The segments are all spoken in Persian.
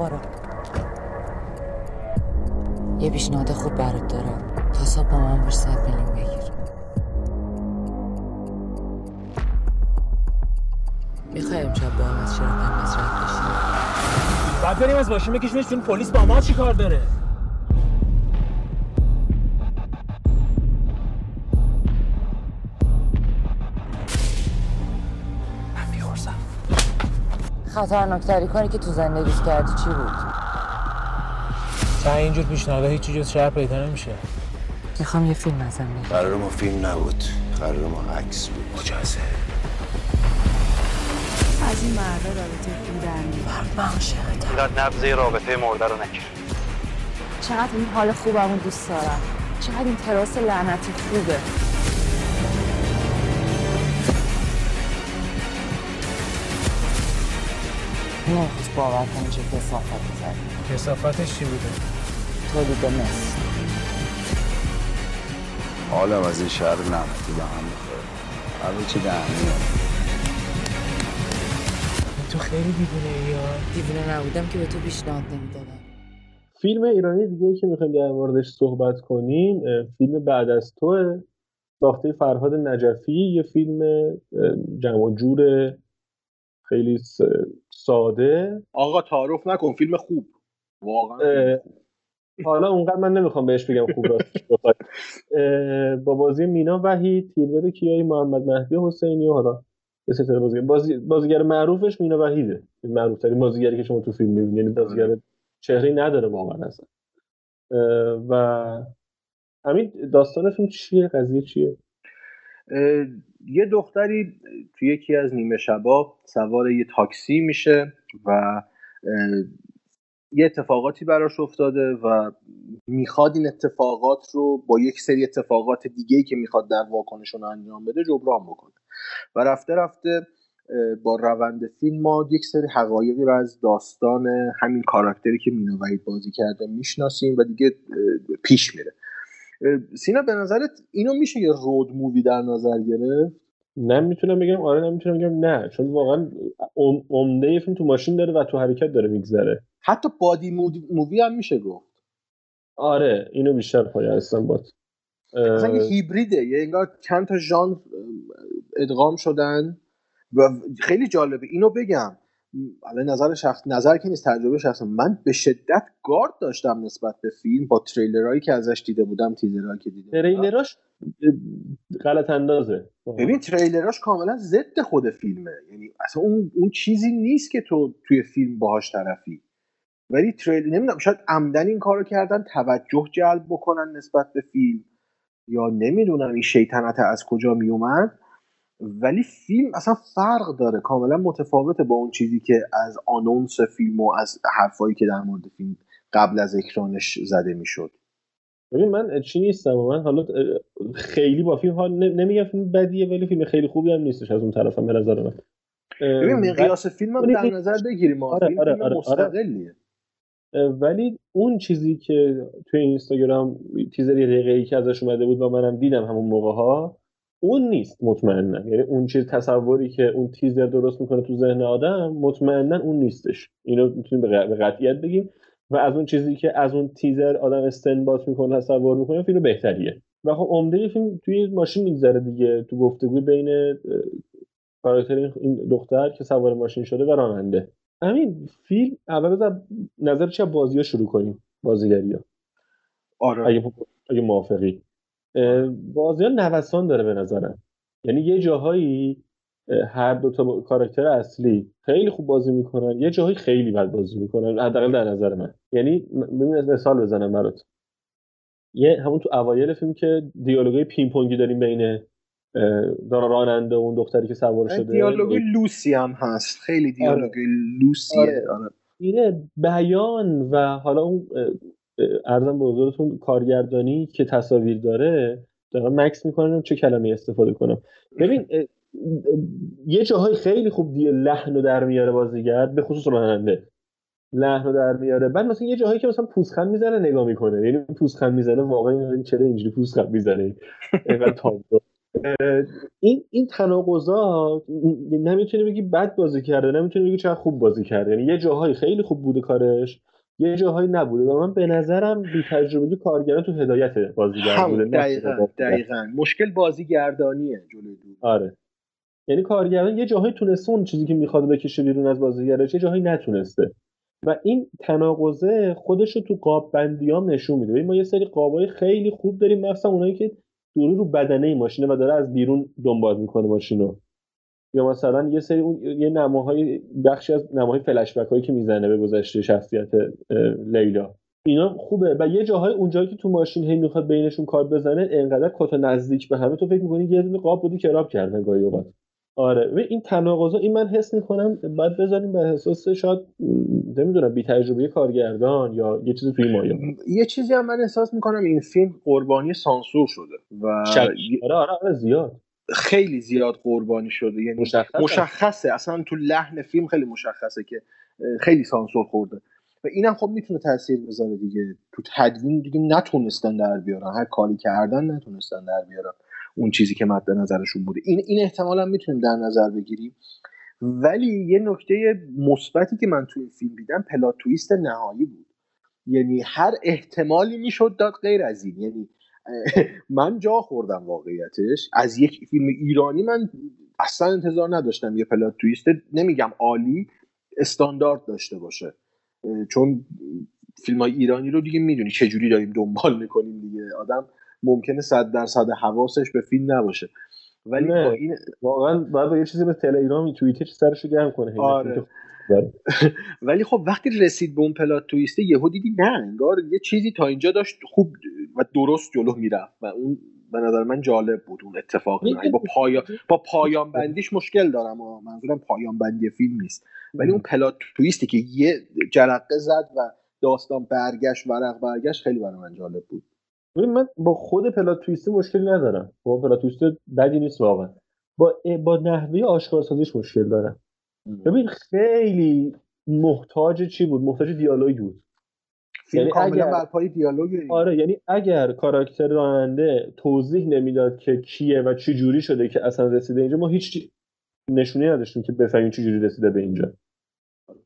برو یه پیشنهاد خوب برات دارم. تا صبح با من باش صد میلیون بگیر. می‌خوای امشب با هم از قرمز رد بشیم بعد بریم از ماشین بکشیمش چون پلیس با ما چی کار داره؟ خطرناکتری کاری که تو زندگیت کردی چی بود؟ تا اینجور پیشنهادها هیچی جز شهر پیدا نمیشه. می‌خوام یه فیلم ازم بگیر قرار ما فیلم نبود. قرار ما عکس بود. مجازه. از این مردا رابطه بودن من عاشقتم اینقدر نبضه رابطه مرده رو نگیر چقدر این حال خوبمون دوست دارم. چقدر این تراس لعنتی خوبه. نمی‌خواست باور کنی چه کسافتی زدی کسافتش چی بوده؟ تولید مثل حالم از این شهر لعنتی به هم می‌خوره همه چی دهنیه تو خیلی دیوونه یا دیوونه نبودم که به تو پیشنهاد نمی‌دادم. فیلم ایرانی دیگه ای که می‌خوایم در موردش صحبت کنیم فیلم بعد از توه. ساخته فرهاد نجفی یه فیلم جمع و جور خیلی ساده. آقا تعارف نکن فیلم خوب. واقعا حالا اونقدر من نمی‌خوام بهش بگم خوب راستش با بازی مینا وحید تیرور کیایی محمد مهدی حسینی و حالا یه بازیگر بازی... بازیگر معروفش مینا وحیده. معروف ترین بازیگری که شما تو فیلم می‌بینید یعنی بازیگر چهره نداره واقعا اصلا. و همین داستان فیلم چیه؟ قضیه چیه؟ یه دختری توی یکی از نیمه شبا سوار یه تاکسی میشه و یه اتفاقاتی براش افتاده و می‌خواد این اتفاقات رو با یک سری اتفاقات دیگه که می‌خواد در واکنشون انجام بده جبران بکنه. و رفته رفته با روند فیلم ما یک سری حقایقی رو از داستان همین کاراکتری که مینا وحید بازی کرده می‌شناسیم و دیگه پیش میره. سینا به نظرت اینو میشه یه road movie در نظر گرفت؟ نه می‌تونم بگم. آره نه می‌تونم بگم نه. چون واقعا ام- عمده فیلم تو ماشین داره و تو حرکت داره میگذره. حتی buddy movie هم میشه گفت. آره اینو بیشتر پایه هستم but اصلا یه هیبریده. یه انگار چند تا ژانر ادغام شدن. و خیلی جالبه. اینو بگم. الان نظر شخص نظر که نیست تجربه شخص من به شدت گارد داشتم نسبت به فیلم با تریلرهایی که ازش دیده بودم تیزرهایی که دیده بودم. تریلراش غلط اندازه. ببین تریلراش کاملا ضد خود فیلمه. یعنی اصلا اون اون چیزی نیست که تو توی فیلم باهاش طرفی. ولی تریل نمی‌دونم شاید عمدن این کارو کردن توجه جلب بکنن نسبت به فیلم. یا نمی‌دونم این شیطنت از کجا میومد. ولی فیلم اصلا فرق داره. کاملا متفاوته با اون چیزی که از آنونس فیلم و از حرفایی که در مورد فیلم قبل از اکرانش زده می‌شد. ببین من چی نیستم. و من حالا خیلی با فیلم حال نمیگم فیلم بدیه ولی فیلم خیلی خوبی هم نیستش از اون طرفم به نظر من. ببین مقیاس فیلم هم در نظر بگیریم آره، فیلم آره، فیلم آره، مستقلیه. ولی اون چیزی که توی اینستاگرام تیزر یه دقیقه ای که ازش اومده بود و منم دیدم همون موقع ها اون نیست مطمئنا. یعنی اون چیز تصوری که اون تیزر درست می‌کنه تو ذهن آدم مطمئنا اون نیستش. اینو می‌تونیم به قطعیت بگیم و از اون چیزی که از اون تیزر آدم استنباط می‌کنه تصور می‌کنه فیلم بهتریه. و خب عمده فیلم توی ماشین میگذره دیگه. تو گفتگو بین کاراکتر این دختر که سوار ماشین شده و راننده. همین فیلم اول بذار نظر چه بازی ها شروع کنیم بازیگری ها آره. اگه, اگه موافقی. بازی نوسان داره به نظرم یعنی یه جاهایی هر دو تا کاراکتر اصلی خیلی خوب بازی می‌کنن یه جاهایی خیلی بد بازی می‌کنن حداقل در نظر من یعنی ببین مثال بزنم برات یه همون تو اوایل فیلم که دیالوگای پینگ پونگی داریم بین دارا راننده و اون دختری که سوار شده دیالوگ لوسی هم هست خیلی دیالوگ آره. لوسیه آره. آره. اینه بیان و حالا اون ارزم به حضورتون کارگردانی که تصاویر داره دارم مکس می‌کنم چه کلمه استفاده کنم. ببین یه جاهای خیلی خوب دیگه لحن رو در میاره بازیگر به خصوص راننده. لحن رو در میاره. بعد مثلا یه جاهایی که مثلا پوزخند می‌زنه نگاه می‌کنه. یعنی پوزخند می‌زنه واقعا چرا اینجوری پوزخند می‌زنه؟ اینقدر این این تناقضات نمی‌تونی بگی بد بازی کرده نمی‌تونی بگی چقدر خوب بازی کرده. یعنی یه جاهایی خیلی خوب بوده کارش. یه جاهایی نبوده و من به نظرم بی تجربگی کارگران تو هدایت بازیگر بوده دقیقاً دقیقاً. مشکل بازیگردانیه جلوی دور آره. یعنی کارگران یه جاهایی تونسته اون چیزی که می‌خواد بکشه بیرون از بازیگرش یه جاهایی نتونسته. و این تناقضه خودش رو تو قاب بندیام نشون میده. ما یه سری قابای خیلی خوب داریم مثلا اونایی که دورو رو بدنه ماشینه و داره از بیرون دنبال می‌کنه ماشینو. یا مثلا یه سری اون یه نماهای بخشی از نماهای فلش هایی که می‌زنه به گذشته شخصیت لیلا. اینا خوبه. و یه جاهای اونجایی که تو ماشین هی می‌خواد بینشون کار بزنه انقدر کتا نزدیک به همه. تو فکر می‌کنی یه دونه قاب بودی کراب کردن گاهی اوقات. آره. و این تناقضا این من حس می‌کنم بعد بذاریم به احساس شاید نمی‌دونم بی تجربه کارگردان یا یه چیزی توی مایا یه چیزی هم من احساس می‌کنم این فیلم قربانی سانسور شده و آره آره آره زیاد. خیلی زیاد قربانی شده. یعنی مشخصه. مشخصه. اصلا تو لحن فیلم خیلی مشخصه که خیلی سانسور خورده. و اینم خب می‌تونه تاثیر بذاره دیگه. تو تدوین دیگه نتونستن در بیارن. هر کاری کردن نتونستن در بیارن. اون چیزی که مد نظرشون بوده. این این احتمالا می‌تونیم در نظر بگیریم. ولی یه نکته مثبتی که من تو این فیلم دیدم پلات تویست نهایی بود. یعنی هر احتمالی می‌شد داد غیر از این. یعنی من جا خوردم واقعیتش. از یک فیلم ایرانی من اصلا انتظار نداشتم یه پلات تویست. نمیگم عالی استاندارد داشته باشه. چون فیلم های ایرانی رو دیگه می‌دونی چجوری داریم دنبال می‌کنیم دیگه. آدم ممکنه صد درصد حواسش به فیلم نباشه. ولی نه. این واقعا باید با یه چیزی به تلگرام توییتر سرشو گرم کنه آره. ولی خب وقتی رسید به اون پلات تویسته یهو دیدی نه انگار یه چیزی تا اینجا داشت خوب و درست جلو می‌رفت و اون به نظر من جالب بود اون اتفاق. با پایا... با پایان بندیش مشکل دارم و منظورم پایان بندی فیلم نیست. ولی اون پلات تویستی که یه جرقه زد و داستان برگشت ورق برگشت خیلی برای من جالب بود. ببین من با خود پلات تویست مشکل ندارم. با پلات تویست بدی نیست واقعا. با با نحوه آشکارسازیش مشکل دارم. ببین خیلی محتاج چی بود؟ محتاج دیالوگ بود. یعنی اگر... بر پای دیالوگ آره یعنی اگر کاراکتر راننده توضیح نمی‌داد که کیه و چی جوری شده که اصلا رسیده اینجا ما هیچ نشونی نداشتیم که بفهمیم چی جوری رسیده به اینجا.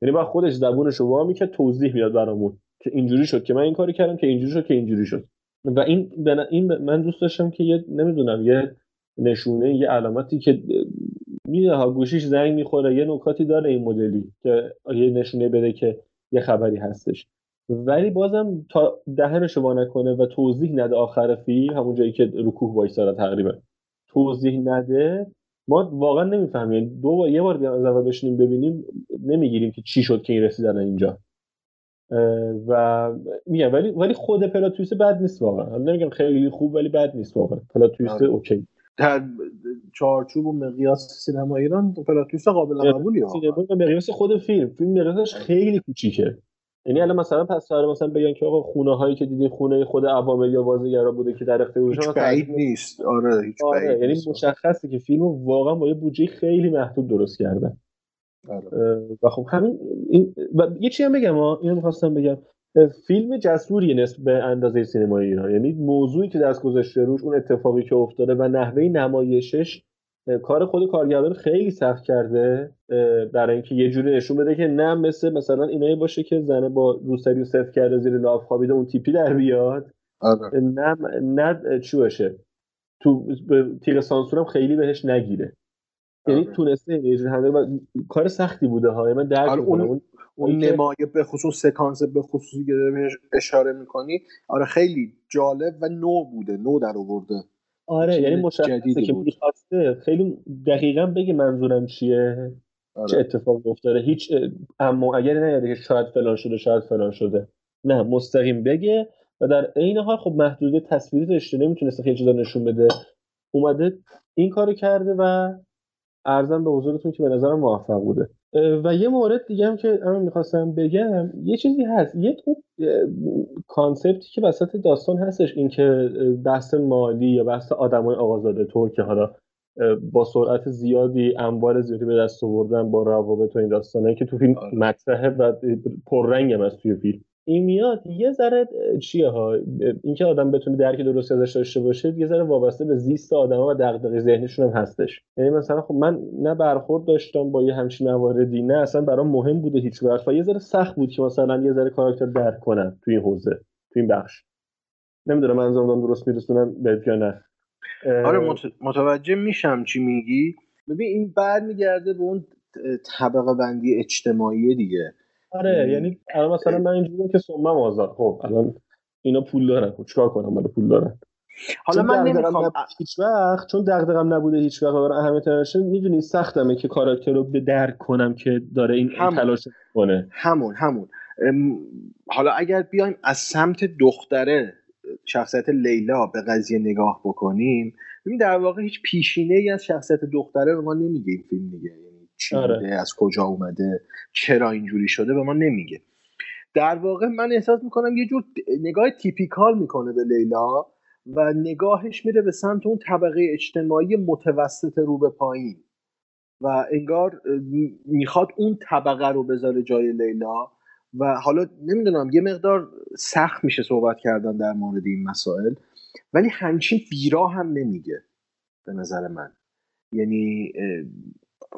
یعنی با خودش زبونش رو وا می‌کرد توضیح می‌داد برامون که اینجوری شد که من این کاری کردم که اینجوری شد که اینجوری شد. و این این من دوست داشتم که یه نمی‌دونم یه نشونه یه علامتی که میده ها گوشیش زنگ می‌خوره یه نکاتی داره این مدلی که یه نشونه بده که یه خبری هستش. ولی بازم تا دهنشو وا نکنه و توضیح نده آخر فیلم همون جایی که رکوه وایساده تقریبا. توضیح نده ما واقعا نمی‌فهمیم. دو بار یه بار از اول بشینیم ببینیم نمی‌گیریم که چی شد که این رسیدن اینجا. و میگم ولی ولی خود plot twist بد نیست واقعا. نمیگم خیلی خوب ولی بد نیست واقعا. plot twist okay. در چارچوب و مقیاس سینما ایران plot twist قابل قبولی ها. سینما مقیاس خود فیلم. فیلم مقیاسش خیلی کوچیکه. یعنی الان مثلا پس سر مثلا بگن که آقا خونه هایی که دیدین خونه خود عوامل یا بازیگرا بوده که در اختیار بعید نیست. آره هیچ آره. بعید یعنی. مشخصه که فیلم واقعا با یه بودجه خیلی محدود درست کردن. آره. و خب همین این و یه چی هم بگم ها اینو می‌خواستم بگم. فیلم جسوری نسبت به اندازه سینما ایران. یعنی موضوعی که دست گذاشته روش اون اتفاقی که افتاده و نحوه نمایشش کار خود کارگردان خیلی سخت کرده. برای اینکه یه جوری نشون بده که نه مثل مثلا اینایی باشه که زنه با روسری صفر کرده زیر لاف خوابیده اون تیپی در بیاد. آره. نه نه چی باشه. تو تیغ سانسورم خیلی بهش نگیره. یعنی آره. تونسته جوری و کار سختی بوده ها. من درک آره اون, اون, اون نمایه به خصوص سکانس به خصوصی که اشاره می‌کنی آره خیلی جالب و نو بوده. نو در آورده. آره یعنی مشخصه که می‌خواسته. خیلی دقیقا بگه منظورم چیه. آره. چه اتفاق افتاده. هیچ اما اگر نیاده که شاید فلان شده شاید فلان شده. نه مستقیم بگه و در عین حال خب محدوده تصویری داشته. نمی‌تونسته خیلی چیزا نشون بده. اومده این کارو کرده و ارزم به حضورتون که به نظرم موفق بوده. و یه مورد دیگه هم که من می‌خواستم بگم یه چیزی هست. یک کانسپتی که وسط داستان هستش اینکه بحث مالی یا بحث آدمای آقازاده طور که حالا با سرعت زیادی اموال زیادی به دست آوردن با روابط و این داستانه که تو فیلم مطرحه و پررنگ هم از توی فیلم. این میاد یه ذره چیه ها؟ اینکه آدم بتونه درک درستی ازش داشته باشه یه ذره وابسته به زیست آدما و دغدغه ذهنشون هم هستش. یعنی مثلا خب من نه برخورد داشتم با یه همچین مواردی نه اصلا برام مهم بوده هیچ وقت و یه ذره سخت بود که مثلا یه ذره کاراکتر درک کنم توی این حوزه توی این بخش. نمی‌دونم منظورم درست میرسونم بهت یا نه. آره متوجه میشم چی میگی. ببین این برمیگرده به اون طبقه بندی اجتماعی دیگه. آره یعنی الان مثلا من اینجوریه که سمم آزاد خب الان اینا پول دارن. خب چیکار کنم؟ برای پول دارن. حالا من نمی‌خوام هیچ وقت چون دغدغم نبوده هیچ وقت برای اهمیت نداشته می‌دونی سختمه که کاراکتر رو به درک کنم که داره این همون. تلاش کنه همون همون. حالا اگر بیایم از سمت دختره شخصیت لیلا به قضیه نگاه بکنیم ببین در واقع هیچ پیشینه ای از شخصیت دختره به ما نمیگه این فیلم دیگه. چی آره. از کجا اومده چرا اینجوری شده به ما نمیگه در واقع من احساس می‌کنم یه جور نگاه تیپیکال می‌کنه به لیلا و نگاهش میره به سمت اون طبقه اجتماعی متوسط رو به پایین و انگار می‌خواد اون طبقه رو بذاره جای لیلا و حالا نمی‌دونم یه مقدار سخت میشه صحبت کردن در مورد این مسائل ولی همچین بیرا هم نمیگه به نظر من یعنی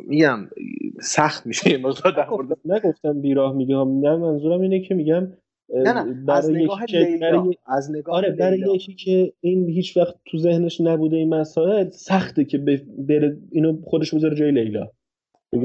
میگم سخت میشه یه مقدار در مورد نگفتم بیراه میگم. من منظورم اینه که میگم نه نه از نگاه برای... از نگاه آره برای یکی که این هیچ وقت تو ذهنش نبوده این مسائل سخته که بره اینو خودش بذاره جای لیلا.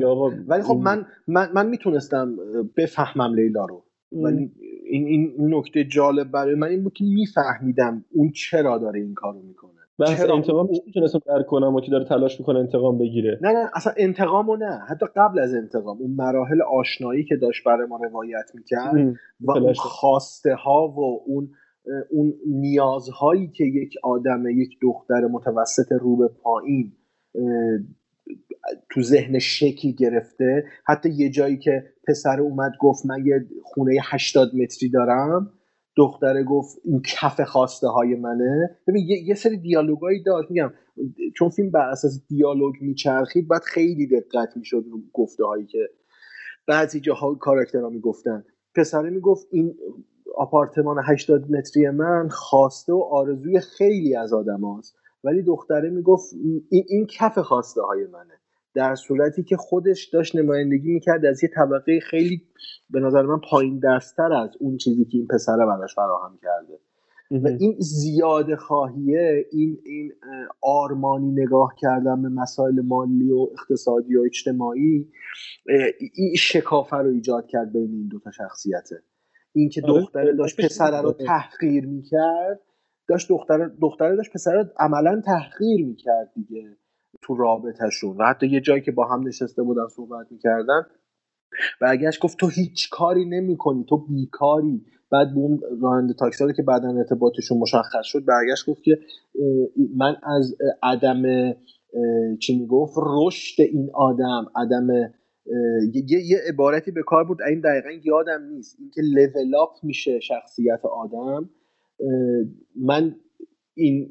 آقا ولی خب من من, من می‌تونستم بفهمم لیلا رو. ولی این این نکته جالب برای من این بود که میفهمیدم اون چرا داره این کارو می‌کنه. بحث انتقام می‌تونستم درک کنم و که داره تلاش می‌کنه انتقام بگیره؟ نه نه اصلا انتقامو نه. حتی قبل از انتقام اون مراحل آشنایی که داشت برای ما روایت می‌کرد و اون خواسته ها و اون اون نیازهایی که یک آدم یک دختر متوسط رو به پایین تو ذهن شکل گرفته. حتی یه جایی که پسر اومد گفت من یه خونه 80 متری دارم دختره گفت این کف خواسته های منه. ببین یه, یه سری دیالوگایی داشت. میگم چون فیلم بر اساس دیالوگ میچرخید باید خیلی دقت می‌شد رو گفته هایی که بعضی جاها کاراکترها می‌گفتن. پسره می‌گفت این آپارتمان 80 متری من خواسته و آرزوی خیلی از آدم هاست. ولی دختره می‌گفت این, این کف خواسته های منه. در صورتی که خودش داشت نمایندگی می‌کرد از یه طبقه خیلی به نظر من پایین دستتر از اون چیزی که این پسره براش فراهم کرده. و این زیاده خواهیه این این آرمانی نگاه کردن به مسائل مالی و اقتصادی و اجتماعی این شکافه رو ایجاد کرد بین این دوتا شخصیته. اینکه آره، دختره داشت پسره رو تحقیر می‌کرد داشت دختره دختره داشت پسره عملا تحقیر می‌کرد دیگه. تو رابطهشون و حتی یه جایی که با هم نشسته بودن صحبت می‌کردن. برگشت گفت تو هیچ کاری نمی کنی تو بیکاری. بعد به اون راننده تاکسی که بعدا ارتباطشون مشخص شد برگشت گفت که من از عدم چی می‌گفت رشد این آدم عدم یه, یه عبارتی به کار بود این دقیقا یادم نیست. اینکه لول اپ میشه شخصیت آدم من این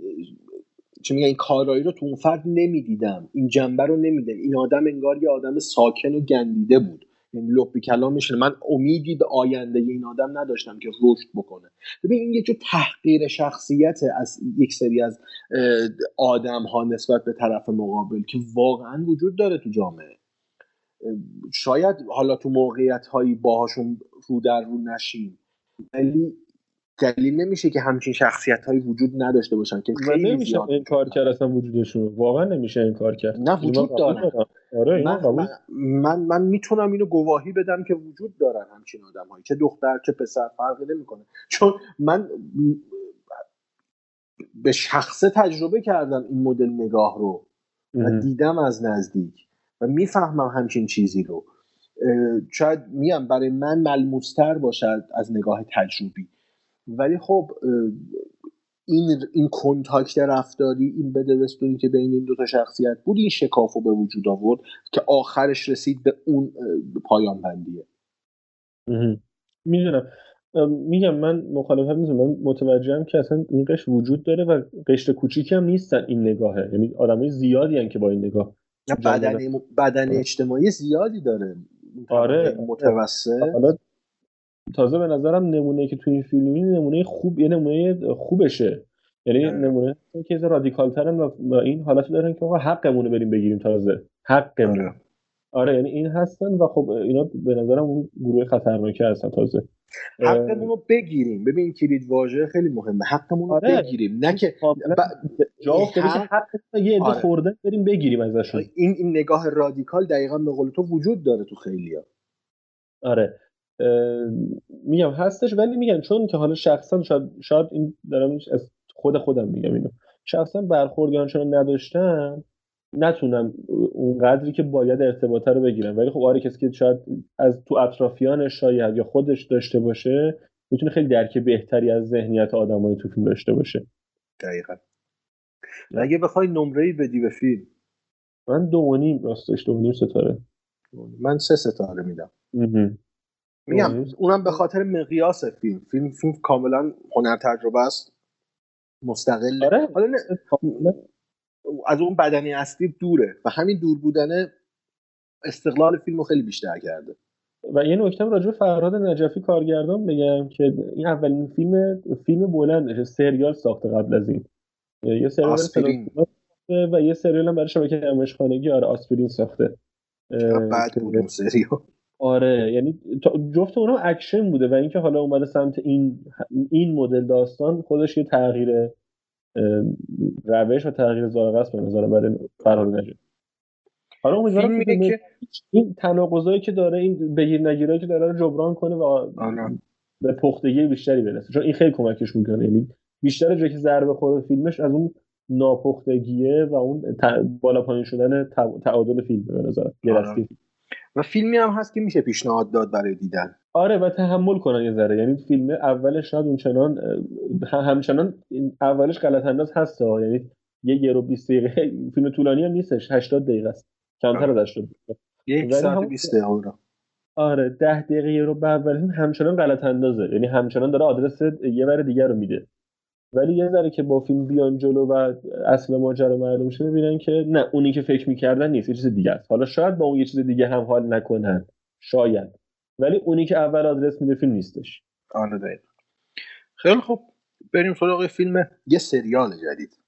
چه میگن این کارایی رو تو اون فرد نمی‌دیدم. این جنبه رو نمی‌دیدم. این آدم انگار یه آدم ساکن و گندیده بود. یعنی لب کلامش من امیدی به آینده این آدم نداشتم که رشد بکنه. ببین این یه جور تحقیر شخصیت از یک سری از آدم ها نسبت به طرف مقابل که واقعا وجود داره تو جامعه. شاید حالا تو موقعیت هایی باهاشون رو در رو نشیم. ولی دلیل نمیشه که همچین شخصیت هایی وجود نداشته باشن که خیلی نمیشه این کار کرد اصلا وجودشون واقعا نمیشه این کار کرد. نه وجود دارن. آره من, من, من, من می‌تونم اینو گواهی بدم که وجود دارن همچین آدم هایی چه دختر چه پسر فرقی نمی‌کنه. چون من به شخصه تجربه کردم این مدل نگاه رو و دیدم از نزدیک و می‌فهمم همچین چیزی رو. شاید میام برای من ملموستر باشد از نگاه تجربی. ولی خب این این کنتاکت رفتاری این بدوستونی که بین این دو تا شخصیت بود این شکاف به وجود آورد که آخرش رسید به اون پایان بندیه. می‌دونم. میگم من مخالفت نیستم من متوجهم که اصلا این قشر وجود داره و قشر کوچیکی هم نیستن این نگاهه. یعنی آدمای زیادی هن که با این نگاه بدن بدن اجتماعی زیادی داره. آره. متوسط. تازه به نظرم نمونه که تو این فیلم نمونه خوب یه نمونه خوبشه. یعنی. نمونه که رادیکال ترن و این حالت دارن که آقا حقمون رو بریم بگیریم تازه. حقمون. آره. آره یعنی این هستن و خب اینا به نظرم اون گروه خطرناکه هستن تازه. حقمون رو بگیریم. ببین کلید واژه خیلی مهمه. حقمون رو آره. بگیریم. نه که کاملا ب- که حق- حق یه عده آره. خوردن بریم بگیریم ازشون. این این نگاه رادیکال دقیقا به قول تو وجود داره تو خیلیا آره. میگم هستش ولی میگم چون که حالا شخصا شاید, شاید این دارم از خود خودم میگم اینو. شخصا برخوردی آنچنان نداشتم نتونم اون قدری که باید ارتباطه رو بگیرم. ولی خب آره کسی که شاید از تو اطرافیانش شاید یا خودش داشته باشه می‌تونه خیلی درک بهتری از ذهنیت آدمای تو فیلم داشته باشه. دقیقا. اگه بخوای نمره ای بدی به فیلم. من دو و نیم راستش دو و نیم ستاره. من سه ستاره میدم. میگم آره. اونم به خاطر مقیاس فیلم. فیلم فیلم کاملا هنر تجربه است. مستقل آره. حالا نه از اون بدنی اصلی دوره. و همین دور بودنه استقلال فیلم رو خیلی بیشتر کرده. و یه نکته راجع به فرهاد نجفی کارگردان بگم که این اولین فیلم فیلم بلندش سریال ساخته قبل از این. یه سریال و یه سریال هم برای شبکه نمایش خانگی آره آسپرین ساخته. بعد بود اون سریال. آره یعنی جفت اونم اکشن بوده و اینکه حالا اومده سمت این این مدل داستان خودش یه تغییر روش و تغییر ذائقه است به نظر برای فرهاد نجفی حالا امیدوارم که این تناقضایی که داره این بگیر نگیرایی که داره رو جبران کنه و آره. به پختگی بیشتری برسه. چون این خیلی کمکش می‌کنه. یعنی بیشتر جایی که ضربه خورده فیلمش از اون ناپختگیه و اون بالا پایین شدن تعادل فیلم به نظر آره. و فیلمی هم هست که میشه پیشنهاد داد برای دیدن. آره و تحمل کنن یه ذره. یعنی فیلم اولش شاید اونچنان همچنان اولش غلط انداز هست ها. یعنی یه یه رو 20 دقیقه فیلم طولانی هم نیستش 80 دقیقه است. کمتر از 80 دقیقه. یک ساعت همون- 20 دقیقه آره ده دقیقه رو به اول همچنان غلط اندازه. یعنی همچنان داره آدرس یه ور دیگر رو میده. ولی یه ذره که با فیلم بیان جلو و اصل ماجرا معلوم شه ببینن که نه اونی که فکر می‌کردن نیست یه چیز دیگه است. حالا شاید با اون یه چیز دیگه هم حال نکنن. شاید. ولی اونی که اول آدرس میده فیلم نیستش. آره خیلی خوب. بریم سراغ فیلم یه سریال جدید.